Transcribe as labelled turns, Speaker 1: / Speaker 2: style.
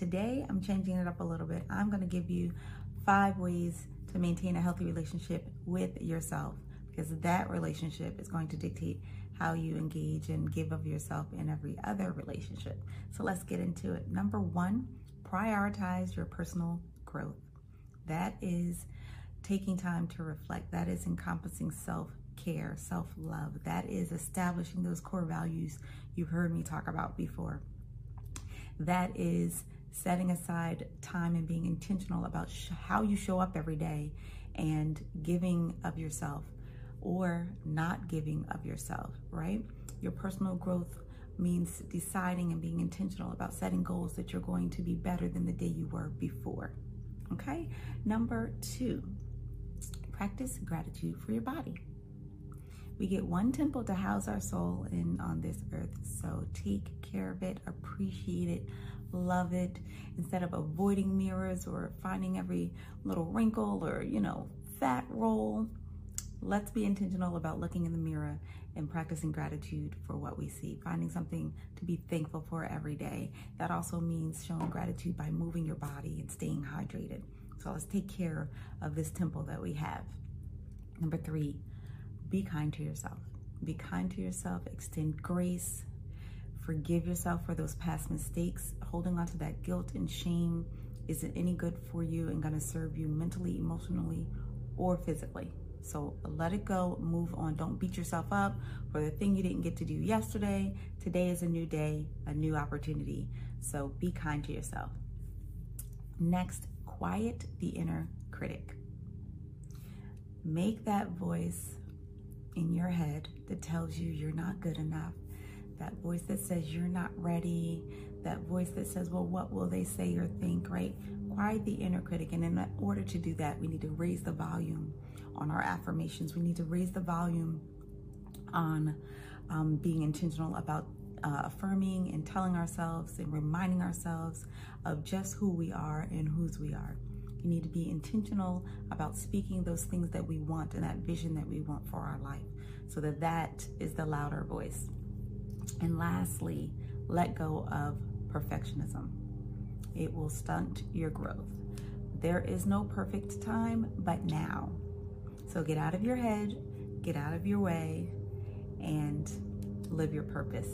Speaker 1: today I'm changing it up a little bit. I'm going to give you five ways to maintain a healthy relationship with yourself because that relationship is going to dictate how you engage and give of yourself in every other relationship. So let's get into it. Number one, prioritize your personal growth. That is taking time to reflect. That is encompassing self care, self love. That is establishing those core values you've heard me talk about before. That is setting aside time and being intentional about how you show up every day and giving of yourself or not giving of yourself, right? Your personal growth means deciding and being intentional about setting goals that you're going to be better than the day you were before. Okay? Number two, practice gratitude for your body. We get one temple to house our soul in on this earth. So take care of it, appreciate it, love it. Instead of avoiding mirrors or finding every little wrinkle or, you know, fat roll, let's be intentional about looking in the mirror and practicing gratitude for what we see, finding something to be thankful for every day. That also means showing gratitude by moving your body and staying hydrated. So let's take care of this temple that we have. Number three, be kind to yourself. Be kind to yourself, extend grace, forgive yourself for those past mistakes. Holding on to that guilt and shame isn't any good for you and going to serve you mentally, emotionally, or physically. So let it go, move on. Don't beat yourself up for the thing you didn't get to do yesterday. Today is a new day, a new opportunity. So be kind to yourself. Next, quiet the inner critic. Make that voice in your head that tells you you're not good enough, that voice that says you're not ready, that voice that says, well, what will they say or think, right? Quiet the inner critic. And in order to do that, we need to raise the volume on our affirmations. We need to raise the volume on um, being intentional about uh, affirming and telling ourselves and reminding ourselves of just who we are and whose we are. You need to be intentional about speaking those things that we want and that vision that we want for our life so that that is the louder voice. And lastly, let go of perfectionism. It will stunt your growth. There is no perfect time but now. So get out of your head, get out of your way, and live your purpose.